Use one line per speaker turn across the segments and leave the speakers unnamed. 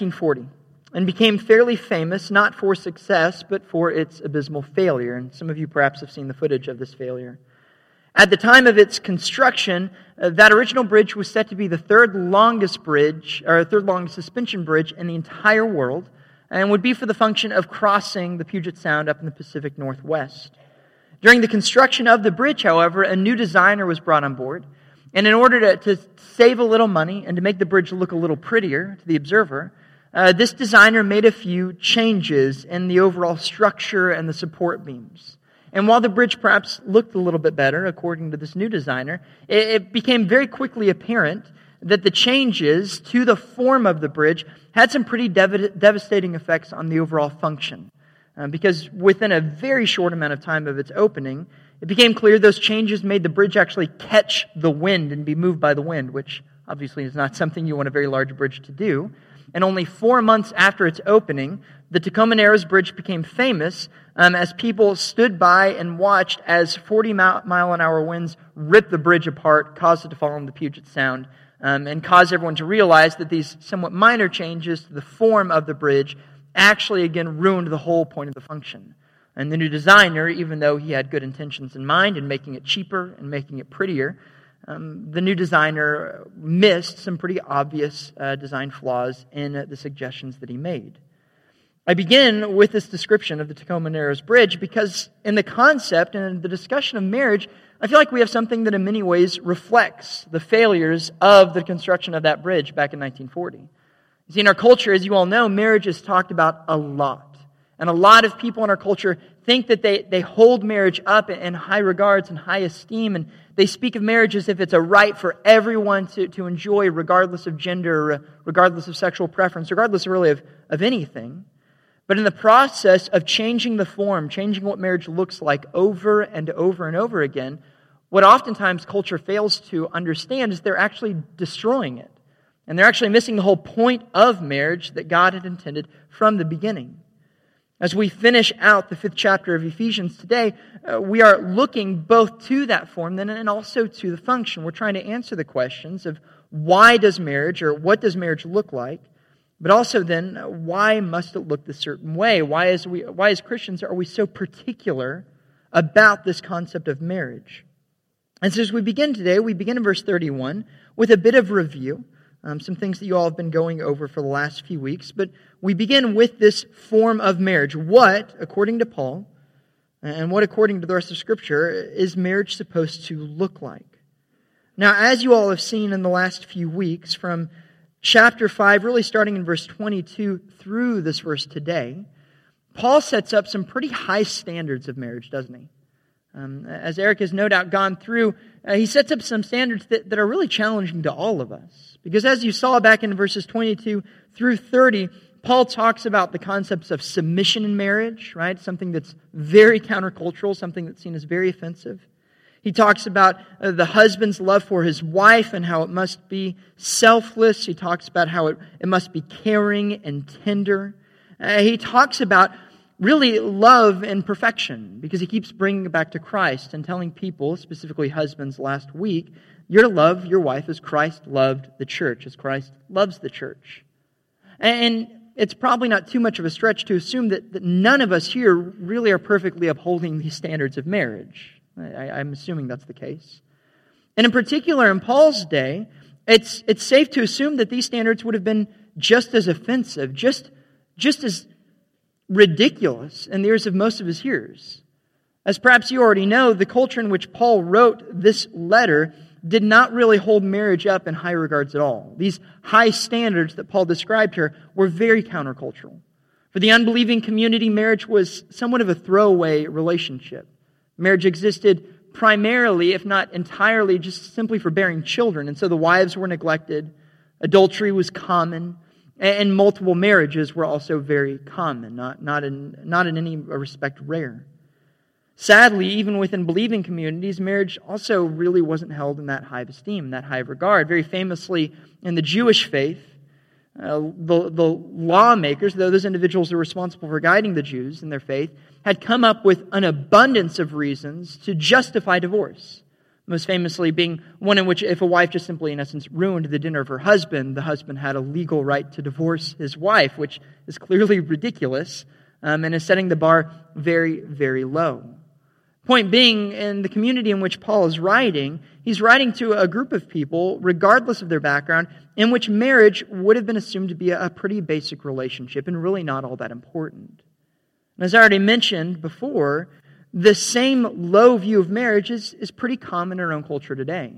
1940 and became fairly famous not for success, but for its abysmal failure. And some of you perhaps have seen the footage of this failure. At the time of its construction, uh, that original bridge was set to be the third longest bridge, or third longest suspension bridge in the entire world, and would be for the function of crossing the Puget Sound up in the Pacific Northwest. During the construction of the bridge, however, a new designer was brought on board. And in order to, to save a little money and to make the bridge look a little prettier to the observer, uh, this designer made a few changes in the overall structure and the support beams. And while the bridge perhaps looked a little bit better, according to this new designer, it, it became very quickly apparent that the changes to the form of the bridge had some pretty dev- devastating effects on the overall function. Uh, because within a very short amount of time of its opening, it became clear those changes made the bridge actually catch the wind and be moved by the wind, which obviously is not something you want a very large bridge to do and only four months after its opening, the Tacoma Narrows Bridge became famous um, as people stood by and watched as 40 mile an hour winds ripped the bridge apart, caused it to fall in the Puget Sound, um, and caused everyone to realize that these somewhat minor changes to the form of the bridge actually again ruined the whole point of the function. And the new designer, even though he had good intentions in mind in making it cheaper and making it prettier, um, the new designer missed some pretty obvious uh, design flaws in the suggestions that he made. I begin with this description of the Tacoma Narrows Bridge because, in the concept and in the discussion of marriage, I feel like we have something that in many ways reflects the failures of the construction of that bridge back in 1940. You see, in our culture, as you all know, marriage is talked about a lot. And a lot of people in our culture think that they, they hold marriage up in high regards and high esteem, and they speak of marriage as if it's a right for everyone to, to enjoy, regardless of gender, regardless of sexual preference, regardless really of, of anything. But in the process of changing the form, changing what marriage looks like over and over and over again, what oftentimes culture fails to understand is they're actually destroying it. And they're actually missing the whole point of marriage that God had intended from the beginning. As we finish out the fifth chapter of Ephesians today, uh, we are looking both to that form then and also to the function. We're trying to answer the questions of why does marriage or what does marriage look like, but also then why must it look this certain way? Why as we why as Christians are we so particular about this concept of marriage? And so as we begin today, we begin in verse 31 with a bit of review um, some things that you all have been going over for the last few weeks. But we begin with this form of marriage. What, according to Paul, and what, according to the rest of Scripture, is marriage supposed to look like? Now, as you all have seen in the last few weeks, from chapter 5, really starting in verse 22 through this verse today, Paul sets up some pretty high standards of marriage, doesn't he? Um, as Eric has no doubt gone through, uh, he sets up some standards that, that are really challenging to all of us. Because as you saw back in verses 22 through 30, Paul talks about the concepts of submission in marriage, right? Something that's very countercultural, something that's seen as very offensive. He talks about uh, the husband's love for his wife and how it must be selfless. He talks about how it, it must be caring and tender. Uh, he talks about really love and perfection because he keeps bringing it back to Christ and telling people, specifically husbands last week, you're to love your wife as Christ loved the church, as Christ loves the church. And it's probably not too much of a stretch to assume that, that none of us here really are perfectly upholding these standards of marriage. I, I'm assuming that's the case. And in particular, in Paul's day, it's, it's safe to assume that these standards would have been just as offensive, just, just as ridiculous in the ears of most of his hearers. As perhaps you already know, the culture in which Paul wrote this letter did not really hold marriage up in high regards at all. These high standards that Paul described here were very countercultural. For the unbelieving community, marriage was somewhat of a throwaway relationship. Marriage existed primarily, if not entirely, just simply for bearing children. And so the wives were neglected, adultery was common, and multiple marriages were also very common, not, not, in, not in any respect rare. Sadly, even within believing communities, marriage also really wasn't held in that high of esteem, that high of regard. Very famously, in the Jewish faith, uh, the, the lawmakers, though those individuals are responsible for guiding the Jews in their faith, had come up with an abundance of reasons to justify divorce. Most famously being one in which if a wife just simply, in essence, ruined the dinner of her husband, the husband had a legal right to divorce his wife, which is clearly ridiculous um, and is setting the bar very, very low. Point being, in the community in which Paul is writing, he's writing to a group of people, regardless of their background, in which marriage would have been assumed to be a pretty basic relationship and really not all that important. And as I already mentioned before, the same low view of marriage is, is pretty common in our own culture today.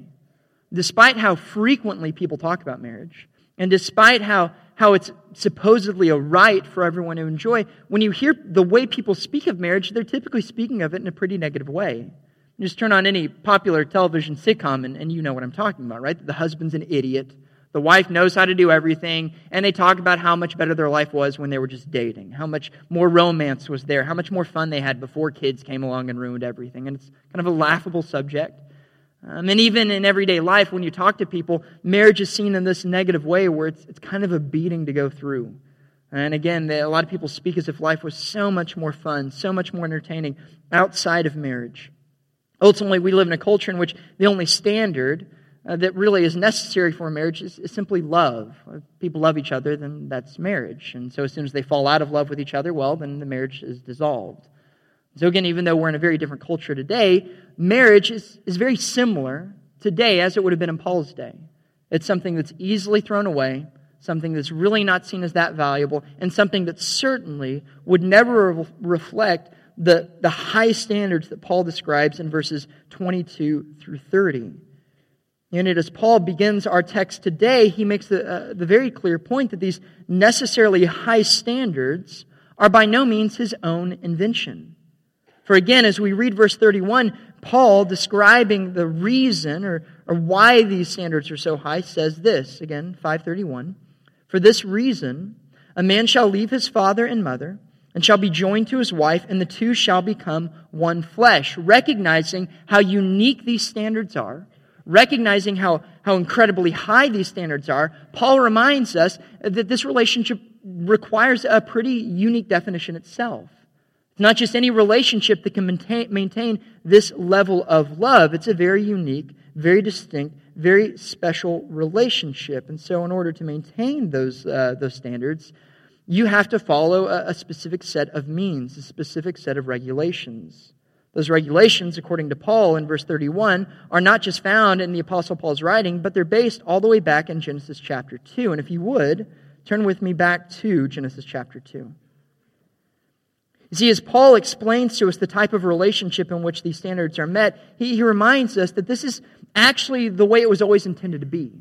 Despite how frequently people talk about marriage, and despite how, how it's supposedly a right for everyone to enjoy, when you hear the way people speak of marriage, they're typically speaking of it in a pretty negative way. You just turn on any popular television sitcom and, and you know what I'm talking about, right? The husband's an idiot. The wife knows how to do everything, and they talk about how much better their life was when they were just dating, how much more romance was there, how much more fun they had before kids came along and ruined everything. And it's kind of a laughable subject. Um, and even in everyday life, when you talk to people, marriage is seen in this negative way where it's, it's kind of a beating to go through. And again, a lot of people speak as if life was so much more fun, so much more entertaining outside of marriage. Ultimately, we live in a culture in which the only standard uh, that really is necessary for marriage is, is, simply love. If people love each other, then that's marriage. And so as soon as they fall out of love with each other, well, then the marriage is dissolved. So again, even though we're in a very different culture today, marriage is, is very similar today as it would have been in Paul's day. It's something that's easily thrown away, something that's really not seen as that valuable, and something that certainly would never re- reflect the, the high standards that Paul describes in verses 22 through 30. And as Paul begins our text today, he makes the, uh, the very clear point that these necessarily high standards are by no means his own invention. For again, as we read verse 31, Paul, describing the reason or, or why these standards are so high, says this, again, 531. For this reason, a man shall leave his father and mother and shall be joined to his wife, and the two shall become one flesh, recognizing how unique these standards are recognizing how, how incredibly high these standards are, Paul reminds us that this relationship requires a pretty unique definition itself. It's not just any relationship that can maintain, maintain this level of love. It's a very unique, very distinct, very special relationship. And so, in order to maintain those, uh, those standards, you have to follow a, a specific set of means, a specific set of regulations. Those regulations, according to Paul in verse 31, are not just found in the Apostle Paul's writing, but they're based all the way back in Genesis chapter 2. And if you would, turn with me back to Genesis chapter 2. You see, as Paul explains to us the type of relationship in which these standards are met, he, he reminds us that this is actually the way it was always intended to be.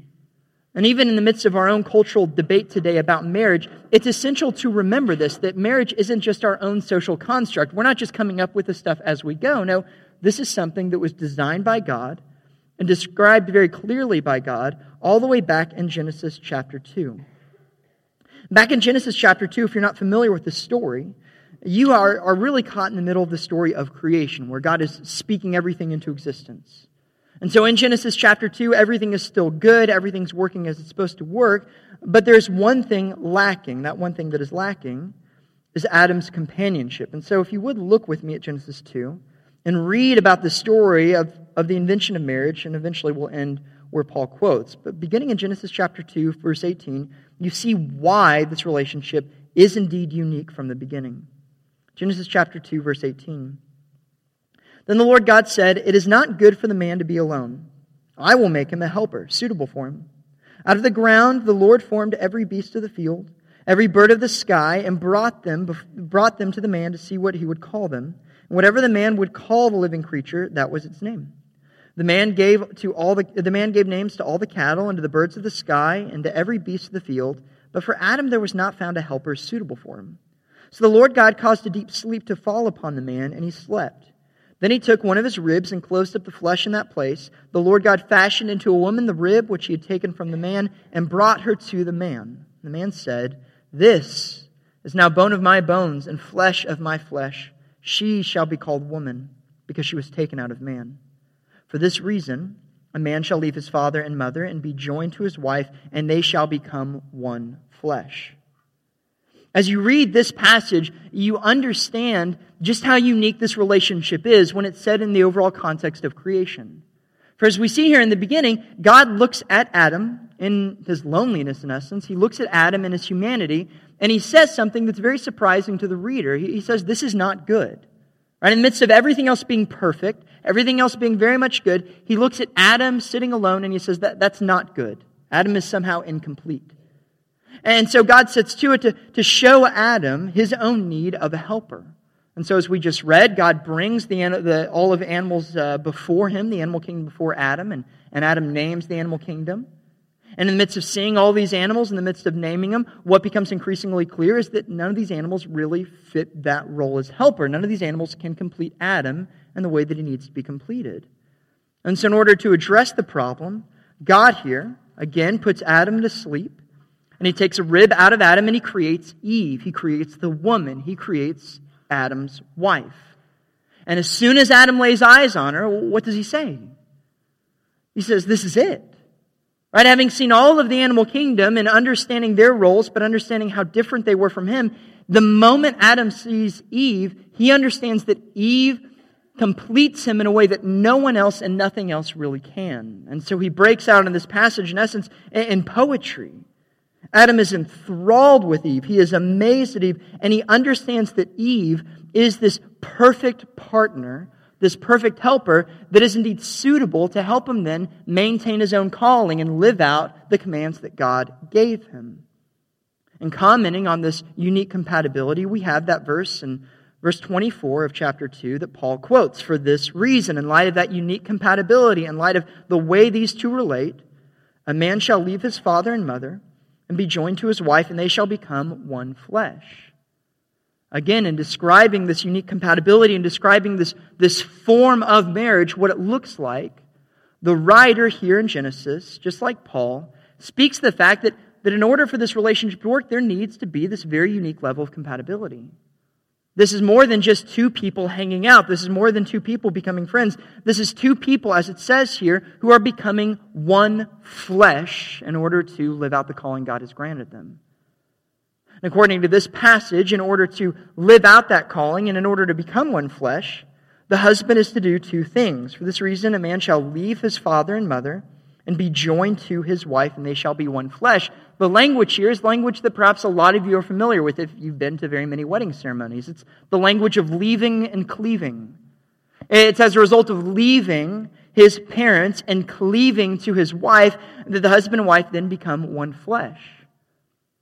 And even in the midst of our own cultural debate today about marriage, it's essential to remember this that marriage isn't just our own social construct. We're not just coming up with this stuff as we go. No, this is something that was designed by God and described very clearly by God all the way back in Genesis chapter 2. Back in Genesis chapter 2, if you're not familiar with the story, you are, are really caught in the middle of the story of creation, where God is speaking everything into existence. And so in Genesis chapter 2, everything is still good, everything's working as it's supposed to work, but there's one thing lacking. That one thing that is lacking is Adam's companionship. And so if you would look with me at Genesis 2 and read about the story of, of the invention of marriage, and eventually we'll end where Paul quotes. But beginning in Genesis chapter 2, verse 18, you see why this relationship is indeed unique from the beginning. Genesis chapter 2, verse 18. Then the Lord God said, It is not good for the man to be alone. I will make him a helper, suitable for him. Out of the ground the Lord formed every beast of the field, every bird of the sky, and brought them, brought them to the man to see what he would call them. And whatever the man would call the living creature, that was its name. The man gave to all the, the man gave names to all the cattle and to the birds of the sky and to every beast of the field. But for Adam there was not found a helper suitable for him. So the Lord God caused a deep sleep to fall upon the man, and he slept. Then he took one of his ribs and closed up the flesh in that place. The Lord God fashioned into a woman the rib which he had taken from the man and brought her to the man. The man said, This is now bone of my bones and flesh of my flesh. She shall be called woman because she was taken out of man. For this reason, a man shall leave his father and mother and be joined to his wife, and they shall become one flesh. As you read this passage, you understand just how unique this relationship is when it's said in the overall context of creation. For as we see here in the beginning, God looks at Adam in his loneliness, in essence. He looks at Adam in his humanity, and he says something that's very surprising to the reader. He says, This is not good. Right? In the midst of everything else being perfect, everything else being very much good, he looks at Adam sitting alone and he says, that, That's not good. Adam is somehow incomplete. And so God sets to it to, to show Adam his own need of a helper. And so, as we just read, God brings the, the all of animals uh, before him, the animal kingdom before Adam, and, and Adam names the animal kingdom. And in the midst of seeing all these animals, in the midst of naming them, what becomes increasingly clear is that none of these animals really fit that role as helper. None of these animals can complete Adam in the way that he needs to be completed. And so, in order to address the problem, God here, again, puts Adam to sleep, and he takes a rib out of Adam and he creates Eve. He creates the woman. He creates Adam's wife. And as soon as Adam lays eyes on her, what does he say? He says, This is it. Right? Having seen all of the animal kingdom and understanding their roles, but understanding how different they were from him, the moment Adam sees Eve, he understands that Eve completes him in a way that no one else and nothing else really can. And so he breaks out in this passage, in essence, in poetry. Adam is enthralled with Eve. He is amazed at Eve, and he understands that Eve is this perfect partner this perfect helper that is indeed suitable to help him then maintain his own calling and live out the commands that God gave him. And commenting on this unique compatibility, we have that verse in verse 24 of chapter 2 that Paul quotes. For this reason, in light of that unique compatibility, in light of the way these two relate, a man shall leave his father and mother and be joined to his wife, and they shall become one flesh. Again, in describing this unique compatibility and describing this, this form of marriage, what it looks like, the writer here in Genesis, just like Paul, speaks to the fact that, that in order for this relationship to work, there needs to be this very unique level of compatibility. This is more than just two people hanging out. This is more than two people becoming friends. This is two people, as it says here, who are becoming one flesh in order to live out the calling God has granted them. According to this passage, in order to live out that calling and in order to become one flesh, the husband is to do two things. For this reason, a man shall leave his father and mother and be joined to his wife, and they shall be one flesh. The language here is language that perhaps a lot of you are familiar with if you've been to very many wedding ceremonies. It's the language of leaving and cleaving. It's as a result of leaving his parents and cleaving to his wife that the husband and wife then become one flesh.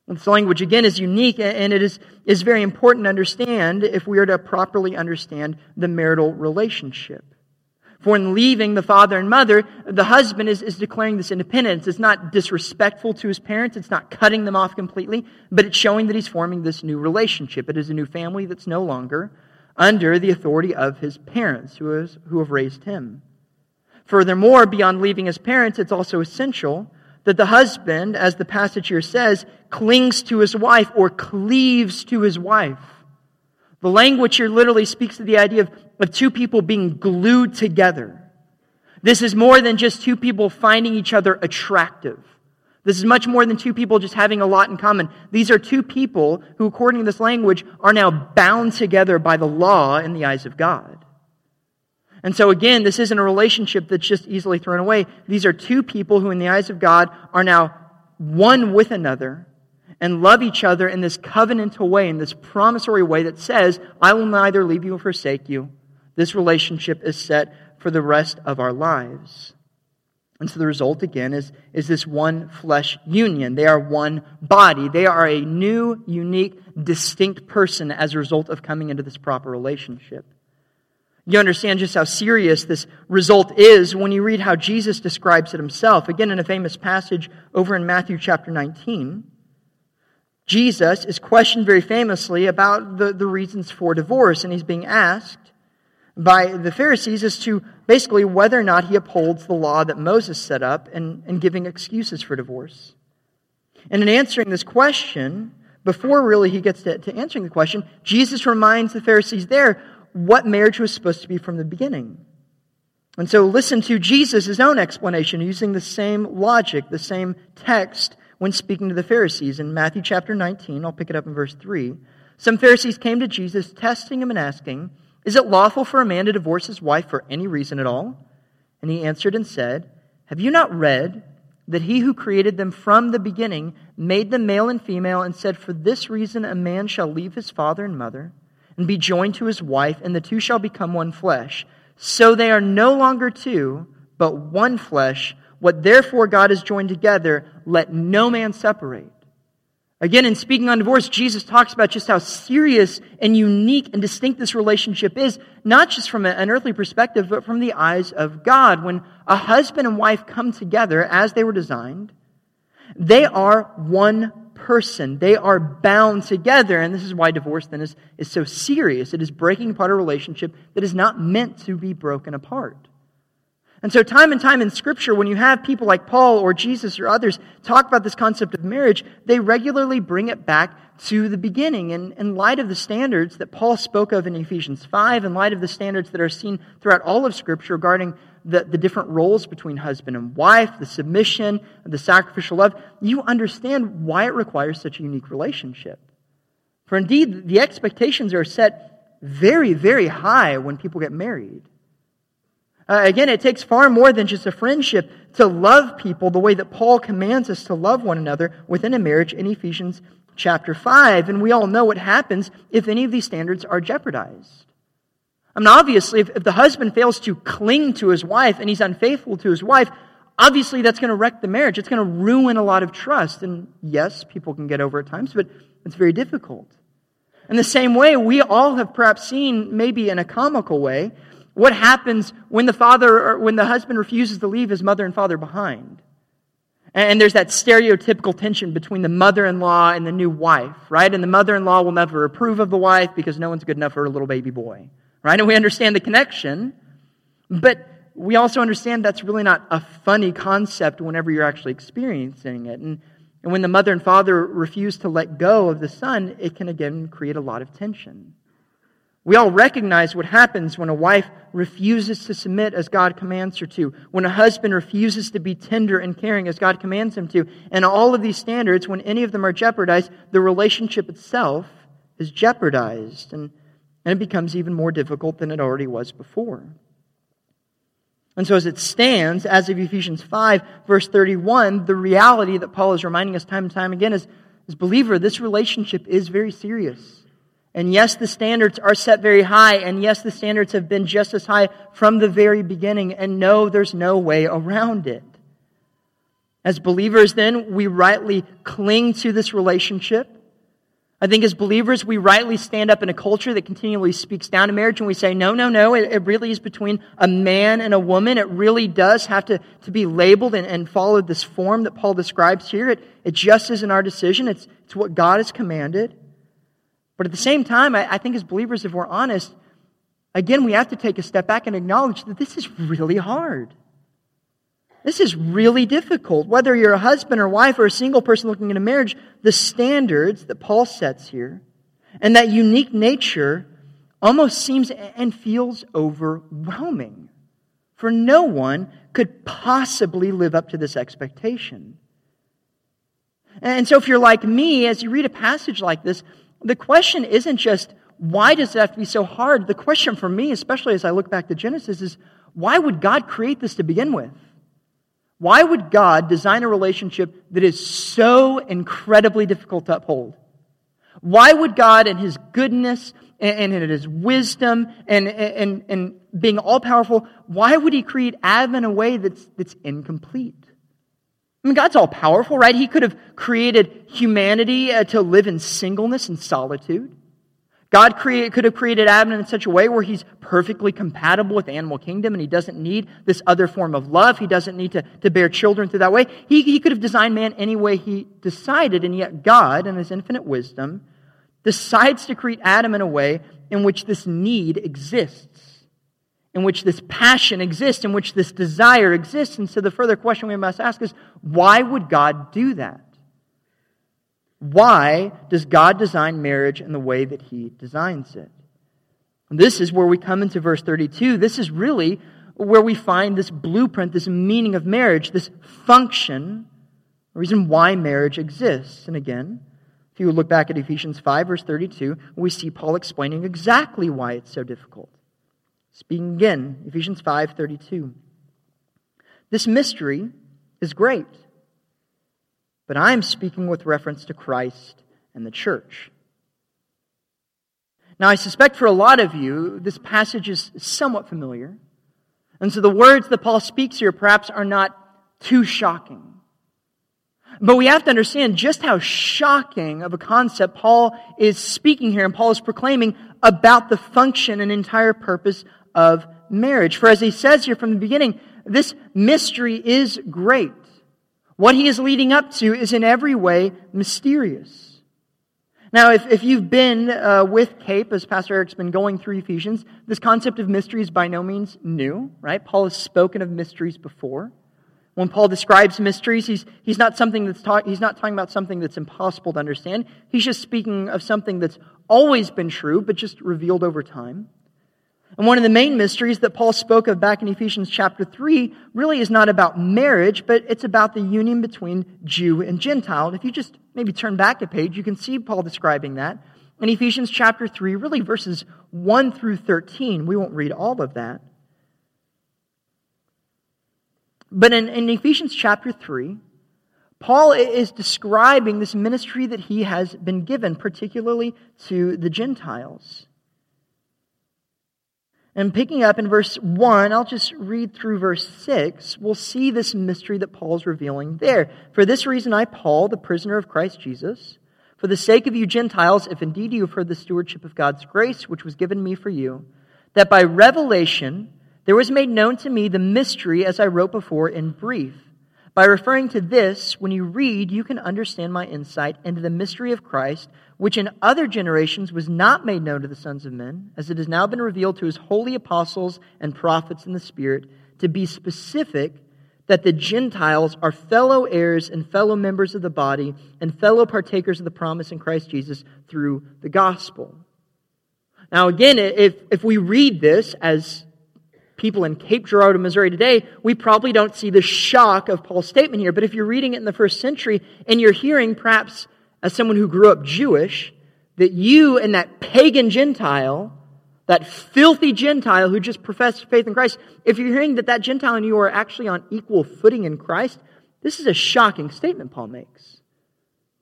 This language, again, is unique and it is, is very important to understand if we are to properly understand the marital relationship. For in leaving the father and mother, the husband is, is declaring this independence. It's not disrespectful to his parents. It's not cutting them off completely, but it's showing that he's forming this new relationship. It is a new family that's no longer under the authority of his parents who, is, who have raised him. Furthermore, beyond leaving his parents, it's also essential that the husband, as the passage here says, clings to his wife or cleaves to his wife. The language here literally speaks to the idea of, of two people being glued together. This is more than just two people finding each other attractive. This is much more than two people just having a lot in common. These are two people who, according to this language, are now bound together by the law in the eyes of God. And so, again, this isn't a relationship that's just easily thrown away. These are two people who, in the eyes of God, are now one with another and love each other in this covenantal way, in this promissory way that says, I will neither leave you or forsake you. This relationship is set for the rest of our lives. And so the result, again, is, is this one flesh union. They are one body. They are a new, unique, distinct person as a result of coming into this proper relationship. You understand just how serious this result is when you read how Jesus describes it himself. Again, in a famous passage over in Matthew chapter 19, Jesus is questioned very famously about the, the reasons for divorce, and he's being asked by the Pharisees as to basically whether or not he upholds the law that Moses set up and, and giving excuses for divorce. And in answering this question, before really he gets to, to answering the question, Jesus reminds the Pharisees there what marriage was supposed to be from the beginning. And so listen to Jesus' own explanation using the same logic, the same text when speaking to the Pharisees. In Matthew chapter 19, I'll pick it up in verse 3. Some Pharisees came to Jesus, testing him and asking, Is it lawful for a man to divorce his wife for any reason at all? And he answered and said, Have you not read that he who created them from the beginning made them male and female, and said, For this reason a man shall leave his father and mother, and be joined to his wife, and the two shall become one flesh. So they are no longer two, but one flesh. What therefore God has joined together, let no man separate. Again, in speaking on divorce, Jesus talks about just how serious and unique and distinct this relationship is, not just from an earthly perspective, but from the eyes of God. When a husband and wife come together as they were designed, they are one person. They are bound together. And this is why divorce then is, is so serious. It is breaking apart a relationship that is not meant to be broken apart. And so, time and time in Scripture, when you have people like Paul or Jesus or others talk about this concept of marriage, they regularly bring it back to the beginning. And in light of the standards that Paul spoke of in Ephesians 5, in light of the standards that are seen throughout all of Scripture regarding the, the different roles between husband and wife, the submission, the sacrificial love, you understand why it requires such a unique relationship. For indeed, the expectations are set very, very high when people get married. Uh, again, it takes far more than just a friendship to love people the way that Paul commands us to love one another within a marriage in Ephesians chapter 5. And we all know what happens if any of these standards are jeopardized. I mean, obviously, if, if the husband fails to cling to his wife and he's unfaithful to his wife, obviously that's going to wreck the marriage. It's going to ruin a lot of trust. And yes, people can get over at times, but it's very difficult. In the same way, we all have perhaps seen, maybe in a comical way, what happens when the father or when the husband refuses to leave his mother and father behind? And there's that stereotypical tension between the mother in law and the new wife, right? And the mother in law will never approve of the wife because no one's good enough for a little baby boy, right? And we understand the connection, but we also understand that's really not a funny concept whenever you're actually experiencing it. And, and when the mother and father refuse to let go of the son, it can again create a lot of tension. We all recognize what happens when a wife refuses to submit as God commands her to, when a husband refuses to be tender and caring as God commands him to. And all of these standards, when any of them are jeopardized, the relationship itself is jeopardized. And, and it becomes even more difficult than it already was before. And so, as it stands, as of Ephesians 5, verse 31, the reality that Paul is reminding us time and time again is, is believer, this relationship is very serious. And yes, the standards are set very high. And yes, the standards have been just as high from the very beginning. And no, there's no way around it. As believers, then, we rightly cling to this relationship. I think as believers, we rightly stand up in a culture that continually speaks down to marriage and we say, no, no, no, it, it really is between a man and a woman. It really does have to, to be labeled and, and follow this form that Paul describes here. It, it just isn't our decision. It's, it's what God has commanded. But at the same time, I, I think as believers, if we're honest, again, we have to take a step back and acknowledge that this is really hard. This is really difficult. Whether you're a husband or wife or a single person looking into marriage, the standards that Paul sets here and that unique nature almost seems and feels overwhelming. For no one could possibly live up to this expectation. And so, if you're like me, as you read a passage like this, the question isn't just, why does it have to be so hard? The question for me, especially as I look back to Genesis, is why would God create this to begin with? Why would God design a relationship that is so incredibly difficult to uphold? Why would God, in His goodness and in His wisdom and, and, and being all powerful, why would He create Adam in a way that's, that's incomplete? I mean, God's all powerful, right? He could have created humanity uh, to live in singleness and solitude. God create, could have created Adam in such a way where he's perfectly compatible with the animal kingdom and he doesn't need this other form of love. He doesn't need to, to bear children through that way. He, he could have designed man any way he decided, and yet God, in his infinite wisdom, decides to create Adam in a way in which this need exists in which this passion exists, in which this desire exists. And so the further question we must ask is why would God do that? Why does God design marriage in the way that He designs it? And this is where we come into verse 32. This is really where we find this blueprint, this meaning of marriage, this function, the reason why marriage exists. And again, if you look back at Ephesians 5, verse 32, we see Paul explaining exactly why it's so difficult. Speaking again, Ephesians 5:32. This mystery is great. But I'm speaking with reference to Christ and the church. Now, I suspect for a lot of you, this passage is somewhat familiar. And so the words that Paul speaks here perhaps are not too shocking. But we have to understand just how shocking of a concept Paul is speaking here, and Paul is proclaiming about the function and entire purpose of marriage. For as he says here from the beginning, this mystery is great. What he is leading up to is in every way mysterious. Now, if, if you've been uh, with CAPE, as Pastor Eric's been going through Ephesians, this concept of mystery is by no means new, right? Paul has spoken of mysteries before. When Paul describes mysteries, he's, he's, not something that's ta- he's not talking about something that's impossible to understand. He's just speaking of something that's always been true, but just revealed over time. And one of the main mysteries that Paul spoke of back in Ephesians chapter 3 really is not about marriage, but it's about the union between Jew and Gentile. And if you just maybe turn back a page, you can see Paul describing that. In Ephesians chapter 3, really verses 1 through 13. We won't read all of that. But in, in Ephesians chapter 3, Paul is describing this ministry that he has been given, particularly to the Gentiles. And picking up in verse 1, I'll just read through verse 6. We'll see this mystery that Paul's revealing there. For this reason, I, Paul, the prisoner of Christ Jesus, for the sake of you Gentiles, if indeed you have heard the stewardship of God's grace, which was given me for you, that by revelation there was made known to me the mystery as I wrote before in brief by referring to this, when you read, you can understand my insight into the mystery of Christ, which in other generations was not made known to the sons of men, as it has now been revealed to his holy apostles and prophets in the Spirit, to be specific that the Gentiles are fellow heirs and fellow members of the body and fellow partakers of the promise in Christ Jesus through the gospel. Now, again, if, if we read this as people in Cape Girardeau, Missouri today, we probably don't see the shock of Paul's statement here. But if you're reading it in the first century and you're hearing, perhaps as someone who grew up Jewish, that you and that pagan Gentile, that filthy Gentile who just professed faith in Christ, if you're hearing that that Gentile and you are actually on equal footing in Christ, this is a shocking statement Paul makes.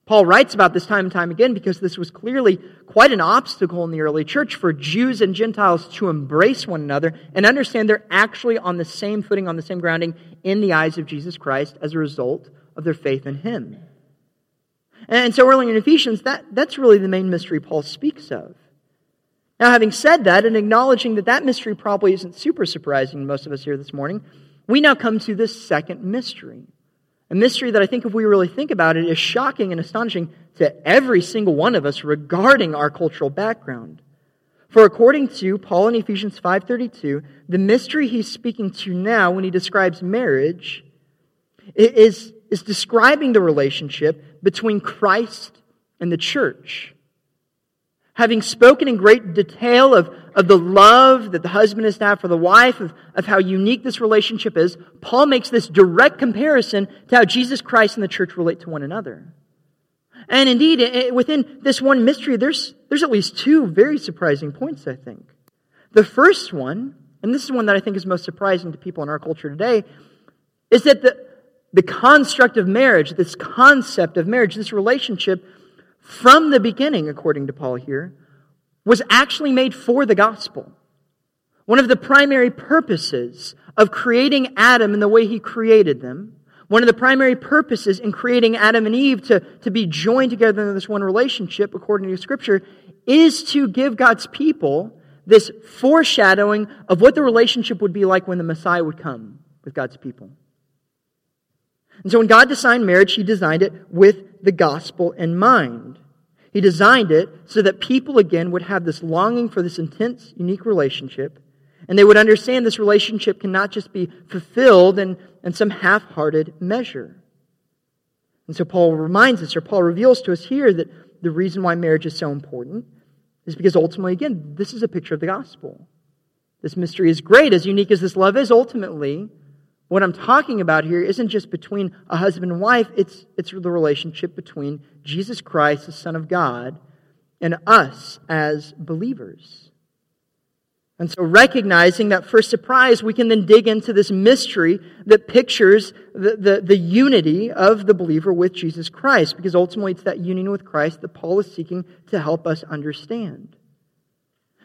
Paul writes about this time and time again because this was clearly quite an obstacle in the early church for Jews and Gentiles to embrace one another and understand they're actually on the same footing, on the same grounding in the eyes of Jesus Christ as a result of their faith in Him. And so early in Ephesians, that, that's really the main mystery Paul speaks of. Now, having said that and acknowledging that that mystery probably isn't super surprising to most of us here this morning, we now come to this second mystery. A mystery that I think, if we really think about it, is shocking and astonishing to every single one of us regarding our cultural background. For according to Paul in Ephesians 5:32, the mystery he's speaking to now when he describes marriage is, is describing the relationship between Christ and the church having spoken in great detail of, of the love that the husband is to have for the wife, of, of how unique this relationship is, Paul makes this direct comparison to how Jesus Christ and the church relate to one another. And indeed, within this one mystery, there's, there's at least two very surprising points, I think. The first one, and this is one that I think is most surprising to people in our culture today, is that the, the construct of marriage, this concept of marriage, this relationship, from the beginning, according to Paul here, was actually made for the gospel. One of the primary purposes of creating Adam in the way he created them, one of the primary purposes in creating Adam and Eve to, to be joined together in this one relationship, according to Scripture, is to give God's people this foreshadowing of what the relationship would be like when the Messiah would come with God's people. And so when God designed marriage, He designed it with the gospel in mind. He designed it so that people again would have this longing for this intense, unique relationship, and they would understand this relationship cannot just be fulfilled in, in some half hearted measure. And so Paul reminds us, or Paul reveals to us here, that the reason why marriage is so important is because ultimately, again, this is a picture of the gospel. This mystery is great, as unique as this love is, ultimately, what I'm talking about here isn't just between a husband and wife, it's, it's the relationship between Jesus Christ, the Son of God, and us as believers. And so, recognizing that first surprise, we can then dig into this mystery that pictures the, the, the, unity of the believer with Jesus Christ, because ultimately it's that union with Christ that Paul is seeking to help us understand.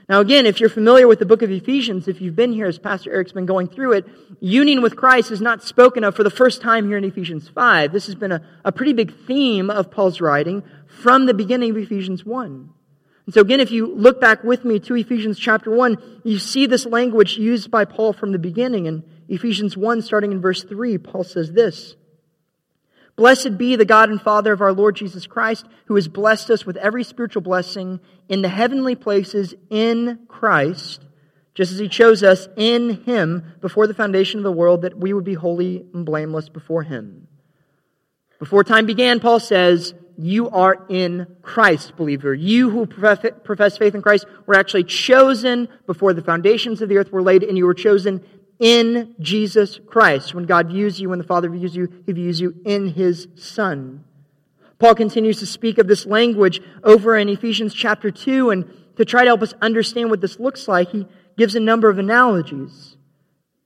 Now, again, if you're familiar with the book of Ephesians, if you've been here as Pastor Eric's been going through it, union with Christ is not spoken of for the first time here in Ephesians 5. This has been a, a pretty big theme of Paul's writing from the beginning of Ephesians 1. And so again, if you look back with me to Ephesians chapter 1, you see this language used by Paul from the beginning. In Ephesians 1, starting in verse 3, Paul says this Blessed be the God and Father of our Lord Jesus Christ, who has blessed us with every spiritual blessing in the heavenly places in Christ, just as he chose us in him before the foundation of the world, that we would be holy and blameless before him. Before time began, Paul says, you are in Christ, believer. You who profess faith in Christ were actually chosen before the foundations of the earth were laid, and you were chosen in Jesus Christ. When God views you, when the Father views you, He views you in His Son. Paul continues to speak of this language over in Ephesians chapter 2, and to try to help us understand what this looks like, he gives a number of analogies.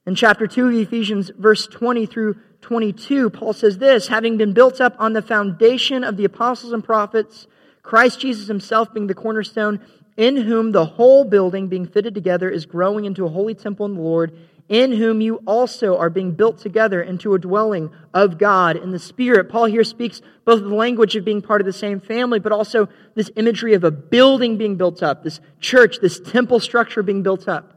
In chapter 2 of Ephesians, verse 20 through 22, Paul says this having been built up on the foundation of the apostles and prophets, Christ Jesus himself being the cornerstone, in whom the whole building being fitted together is growing into a holy temple in the Lord, in whom you also are being built together into a dwelling of God in the Spirit. Paul here speaks both the language of being part of the same family, but also this imagery of a building being built up, this church, this temple structure being built up.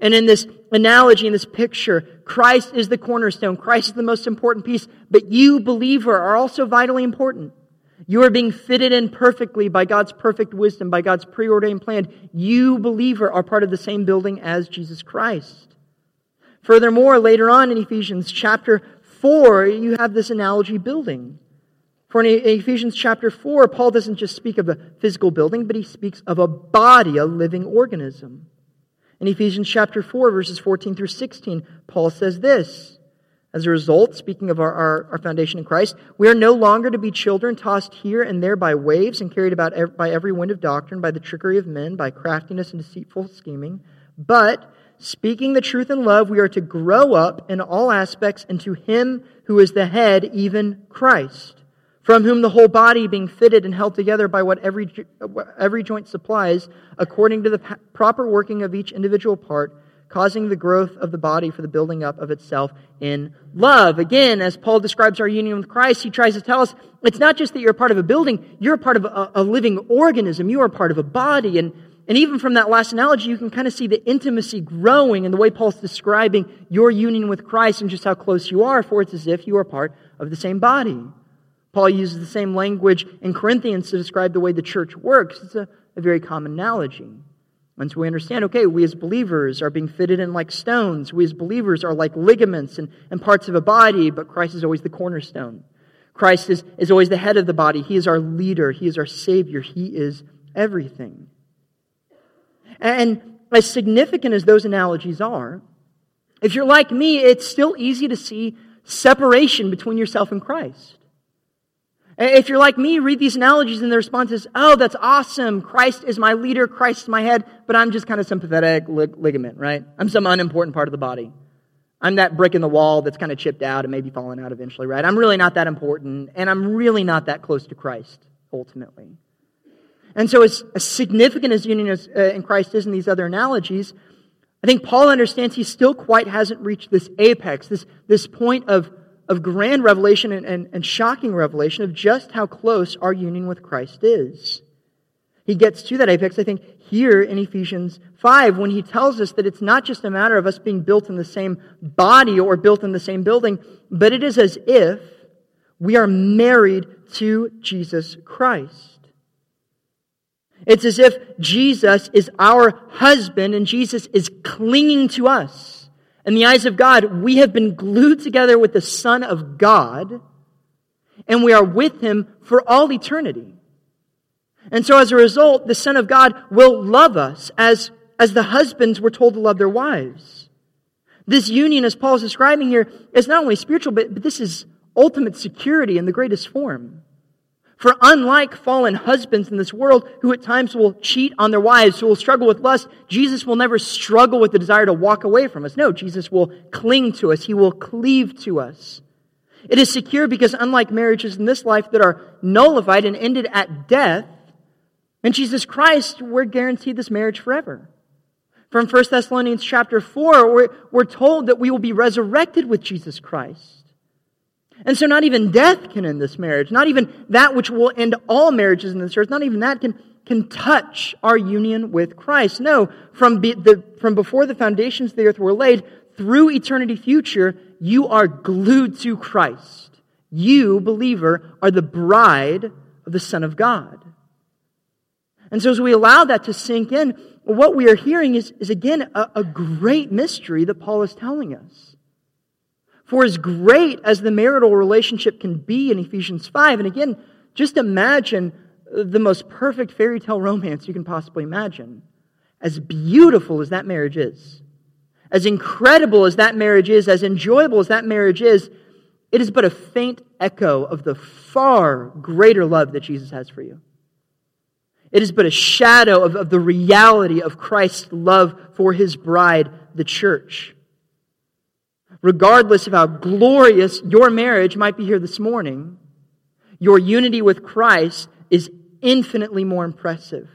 And in this analogy, in this picture, Christ is the cornerstone. Christ is the most important piece, but you, believer, are also vitally important. You are being fitted in perfectly by God's perfect wisdom, by God's preordained plan. You, believer, are part of the same building as Jesus Christ. Furthermore, later on in Ephesians chapter 4, you have this analogy building. For in Ephesians chapter 4, Paul doesn't just speak of a physical building, but he speaks of a body, a living organism. In Ephesians chapter 4, verses 14 through 16, Paul says this. As a result, speaking of our, our, our, foundation in Christ, we are no longer to be children tossed here and there by waves and carried about by every wind of doctrine, by the trickery of men, by craftiness and deceitful scheming. But, speaking the truth in love, we are to grow up in all aspects into Him who is the head, even Christ from whom the whole body, being fitted and held together by what every, every joint supplies, according to the proper working of each individual part, causing the growth of the body for the building up of itself in love. Again, as Paul describes our union with Christ, he tries to tell us it's not just that you're part of a building, you're part of a, a living organism, you are part of a body. And, and even from that last analogy, you can kind of see the intimacy growing in the way Paul's describing your union with Christ and just how close you are, for it's as if you are part of the same body. Paul uses the same language in Corinthians to describe the way the church works. It's a, a very common analogy. Once we understand, okay, we as believers are being fitted in like stones. We as believers are like ligaments and, and parts of a body, but Christ is always the cornerstone. Christ is, is always the head of the body. He is our leader. He is our Savior. He is everything. And as significant as those analogies are, if you're like me, it's still easy to see separation between yourself and Christ. If you're like me, read these analogies and the response is, oh, that's awesome. Christ is my leader. Christ is my head, but I'm just kind of sympathetic lig- ligament, right? I'm some unimportant part of the body. I'm that brick in the wall that's kind of chipped out and maybe falling out eventually, right? I'm really not that important, and I'm really not that close to Christ, ultimately. And so, as, as significant as union is, uh, in Christ is in these other analogies, I think Paul understands he still quite hasn't reached this apex, this, this point of of grand revelation and, and, and shocking revelation of just how close our union with Christ is. He gets to that apex, I think, here in Ephesians 5 when he tells us that it's not just a matter of us being built in the same body or built in the same building, but it is as if we are married to Jesus Christ. It's as if Jesus is our husband and Jesus is clinging to us. In the eyes of God, we have been glued together with the Son of God, and we are with Him for all eternity. And so as a result, the Son of God will love us as, as the husbands were told to love their wives. This union, as Paul is describing here, is not only spiritual, but, but this is ultimate security in the greatest form. For unlike fallen husbands in this world who at times will cheat on their wives, who will struggle with lust, Jesus will never struggle with the desire to walk away from us. No, Jesus will cling to us. He will cleave to us. It is secure because unlike marriages in this life that are nullified and ended at death, in Jesus Christ, we're guaranteed this marriage forever. From 1 Thessalonians chapter 4, we're, we're told that we will be resurrected with Jesus Christ. And so not even death can end this marriage. Not even that which will end all marriages in this earth, not even that can, can touch our union with Christ. No, from, be, the, from before the foundations of the earth were laid, through eternity future, you are glued to Christ. You, believer, are the bride of the Son of God. And so as we allow that to sink in, what we are hearing is, is again, a, a great mystery that Paul is telling us. For as great as the marital relationship can be in Ephesians 5, and again, just imagine the most perfect fairy tale romance you can possibly imagine. As beautiful as that marriage is, as incredible as that marriage is, as enjoyable as that marriage is, it is but a faint echo of the far greater love that Jesus has for you. It is but a shadow of, of the reality of Christ's love for his bride, the church regardless of how glorious your marriage might be here this morning, your unity with Christ is infinitely more impressive.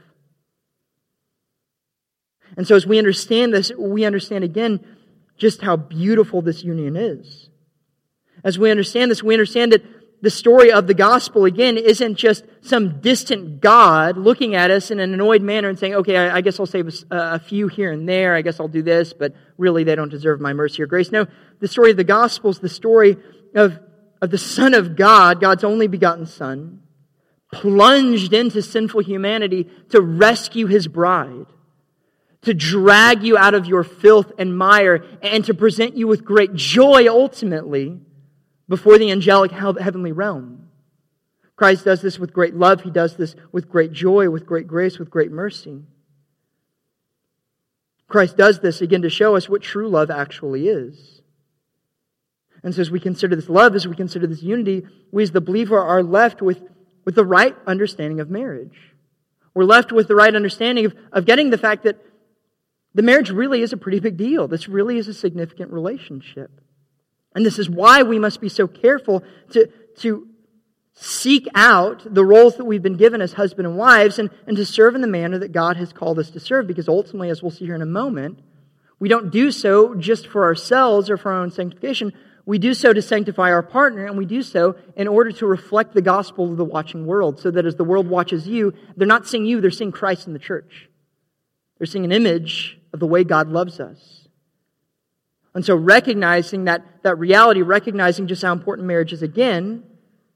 And so, as we understand this, we understand again just how beautiful this union is. As we understand this, we understand that the story of the gospel, again, isn't just some distant God looking at us in an annoyed manner and saying, okay, I, guess I'll save a, uh, a, few here and there. I guess I'll do this, but really they don't deserve my mercy or grace. No, the story of the gospel is the story of, of the Son of God, God's only begotten Son, plunged into sinful humanity to rescue his bride, to drag you out of your filth and mire, and to present you with great joy ultimately before the angelic heavenly realm. Christ does this with great love. He does this with great joy, with great grace, with great mercy. Christ does this again to show us what true love actually is. And so, as we consider this love, as we consider this unity, we as the believer are left with, with the right understanding of marriage. We're left with the right understanding of, of getting the fact that the marriage really is a pretty big deal. This really is a significant relationship. And this is why we must be so careful to, to seek out the roles that we've been given as husband and wives and, and to serve in the manner that God has called us to serve. Because ultimately, as we'll see here in a moment, we don't do so just for ourselves or for our own sanctification. We do so to sanctify our partner, and we do so in order to reflect the gospel to the watching world, so that as the world watches you, they're not seeing you, they're seeing Christ in the church. They're seeing an image of the way God loves us. And so, recognizing that, that reality, recognizing just how important marriage is again,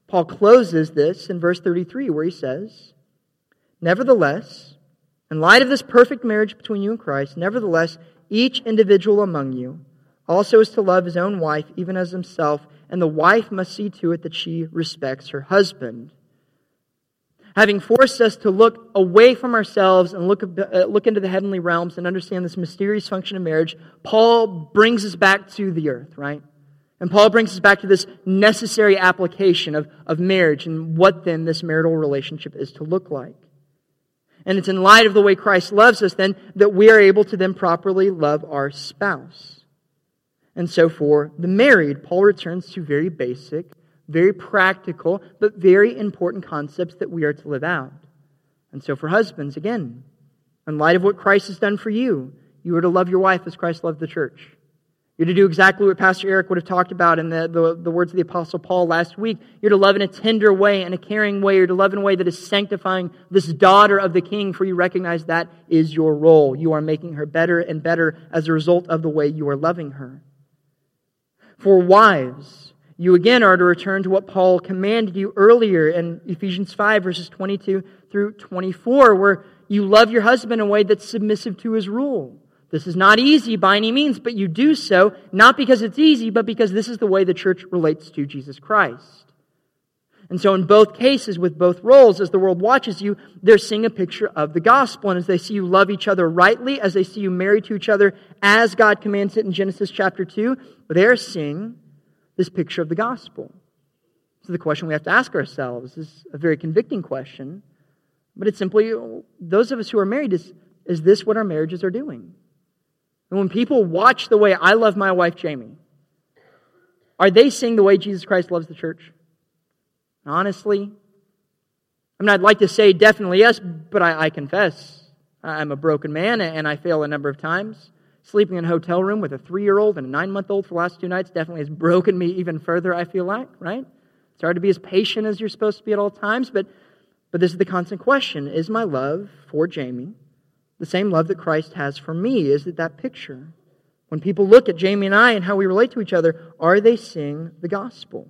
Paul closes this in verse 33, where he says, Nevertheless, in light of this perfect marriage between you and Christ, nevertheless, each individual among you also is to love his own wife even as himself, and the wife must see to it that she respects her husband having forced us to look away from ourselves and look, uh, look into the heavenly realms and understand this mysterious function of marriage, Paul brings us back to the earth, right? And Paul brings us back to this necessary application of, of marriage and what then this marital relationship is to look like. And it's in light of the way Christ loves us then that we are able to then properly love our spouse. And so for the married, Paul returns to very basic very practical, but very important concepts that we are to live out. And so, for husbands, again, in light of what Christ has done for you, you are to love your wife as Christ loved the church. You're to do exactly what Pastor Eric would have talked about in the, the, the, words of the Apostle Paul last week. You're to love in a tender way, in a caring way. You're to love in a way that is sanctifying this daughter of the king, for you recognize that is your role. You are making her better and better as a result of the way you are loving her. For wives, you again are to return to what Paul commanded you earlier in Ephesians 5, verses 22 through 24, where you love your husband in a way that's submissive to his rule. This is not easy by any means, but you do so not because it's easy, but because this is the way the church relates to Jesus Christ. And so, in both cases, with both roles, as the world watches you, they're seeing a picture of the gospel. And as they see you love each other rightly, as they see you married to each other as God commands it in Genesis chapter 2, they're seeing this picture of the gospel. So the question we have to ask ourselves is a very convicting question, but it's simply those of us who are married, is, is this what our marriages are doing? And when people watch the way I love my wife, Jamie, are they seeing the way Jesus Christ loves the church? Honestly, I mean, I'd like to say definitely yes, but I, I confess I'm a broken man and I fail a number of times. Sleeping in a hotel room with a three year old and a nine month old for the last two nights definitely has broken me even further, I feel like, right? It's hard to be as patient as you're supposed to be at all times, but, but this is the constant question Is my love for Jamie the same love that Christ has for me? Is it that picture? When people look at Jamie and I and how we relate to each other, are they seeing the gospel?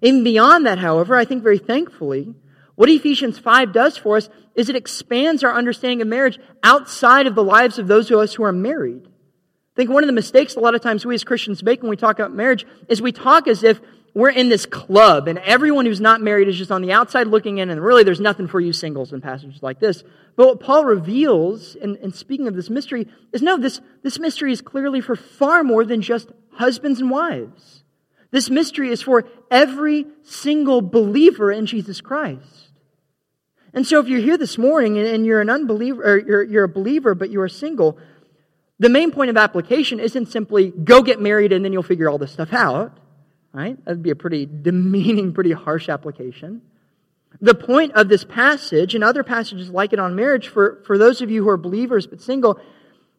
Even beyond that, however, I think very thankfully, what Ephesians 5 does for us is it expands our understanding of marriage outside of the lives of those of us who are married. I think one of the mistakes a lot of times we as Christians make when we talk about marriage is we talk as if we're in this club and everyone who's not married is just on the outside looking in and really there's nothing for you singles in passages like this. But what Paul reveals in, in speaking of this mystery is no, this, this mystery is clearly for far more than just husbands and wives. This mystery is for every single believer in Jesus Christ. And so if you're here this morning and you're an unbeliever, or you're, you're a believer, but you are single, the main point of application isn't simply go get married and then you'll figure all this stuff out. Right? That'd be a pretty demeaning, pretty harsh application. The point of this passage and other passages like it on marriage for, for those of you who are believers but single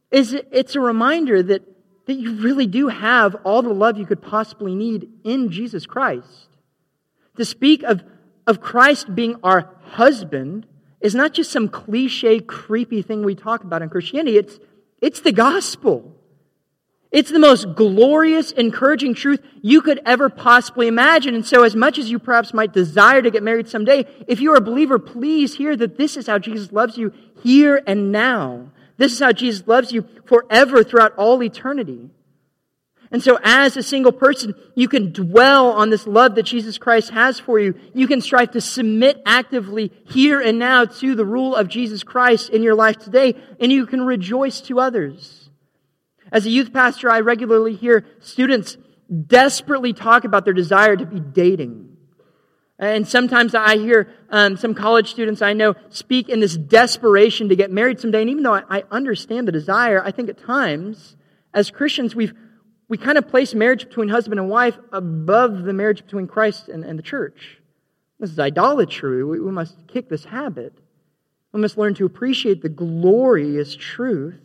is it's a reminder that, that you really do have all the love you could possibly need in Jesus Christ. To speak of, of Christ being our husband is not just some cliche, creepy thing we talk about in Christianity. It's, it's the gospel. It's the most glorious, encouraging truth you could ever possibly imagine. And so, as much as you perhaps might desire to get married someday, if you are a believer, please hear that this is how Jesus loves you here and now. This is how Jesus loves you forever throughout all eternity. And so, as a single person, you can dwell on this love that Jesus Christ has for you. You can strive to submit actively here and now to the rule of Jesus Christ in your life today, and you can rejoice to others. As a youth pastor, I regularly hear students desperately talk about their desire to be dating. And sometimes I hear um, some college students I know speak in this desperation to get married someday. And even though I, I understand the desire, I think at times, as Christians, we've we kind of place marriage between husband and wife above the marriage between Christ and, and the church. This is idolatry. We, we must kick this habit. We must learn to appreciate the glorious truth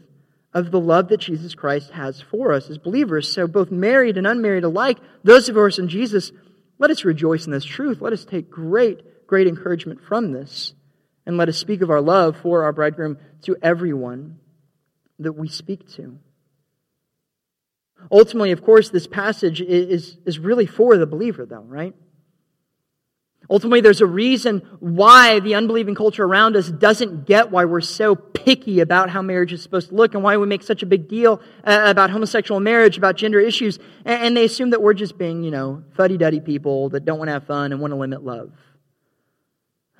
of the love that Jesus Christ has for us as believers. So, both married and unmarried alike, those of us in Jesus, let us rejoice in this truth. Let us take great, great encouragement from this. And let us speak of our love for our bridegroom to everyone that we speak to. Ultimately, of course, this passage is, is really for the believer, though, right? Ultimately, there's a reason why the unbelieving culture around us doesn't get why we're so picky about how marriage is supposed to look and why we make such a big deal uh, about homosexual marriage, about gender issues. And they assume that we're just being, you know, fuddy duddy people that don't want to have fun and want to limit love.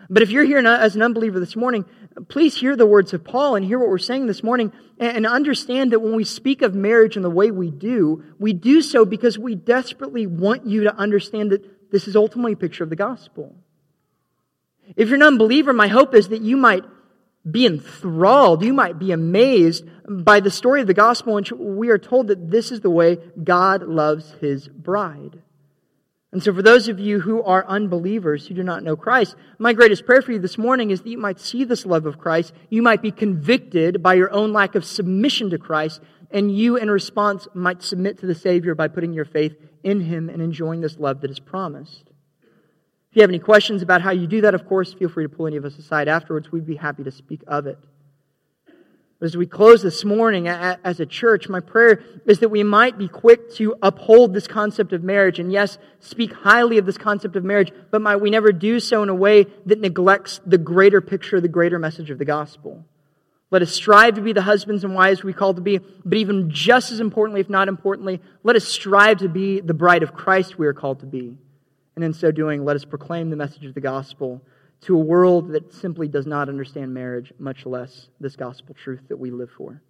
But if you're here as an unbeliever this morning, please hear the words of Paul and hear what we're saying this morning and understand that when we speak of marriage in the way we do, we do so because we desperately want you to understand that this is ultimately a picture of the gospel. If you're an unbeliever, my hope is that you might be enthralled, you might be amazed by the story of the gospel in which we are told that this is the way God loves his bride. And so, for those of you who are unbelievers, who do not know Christ, my greatest prayer for you this morning is that you might see this love of Christ. You might be convicted by your own lack of submission to Christ, and you, in response, might submit to the Savior by putting your faith in Him and enjoying this love that is promised. If you have any questions about how you do that, of course, feel free to pull any of us aside afterwards. We'd be happy to speak of it. As we close this morning as a church, my prayer is that we might be quick to uphold this concept of marriage and, yes, speak highly of this concept of marriage, but might we never do so in a way that neglects the greater picture, the greater message of the gospel. Let us strive to be the husbands and wives we call to be, but even just as importantly, if not importantly, let us strive to be the bride of Christ we are called to be. And in so doing, let us proclaim the message of the gospel to a world that simply does not understand marriage, much less this gospel truth that we live for.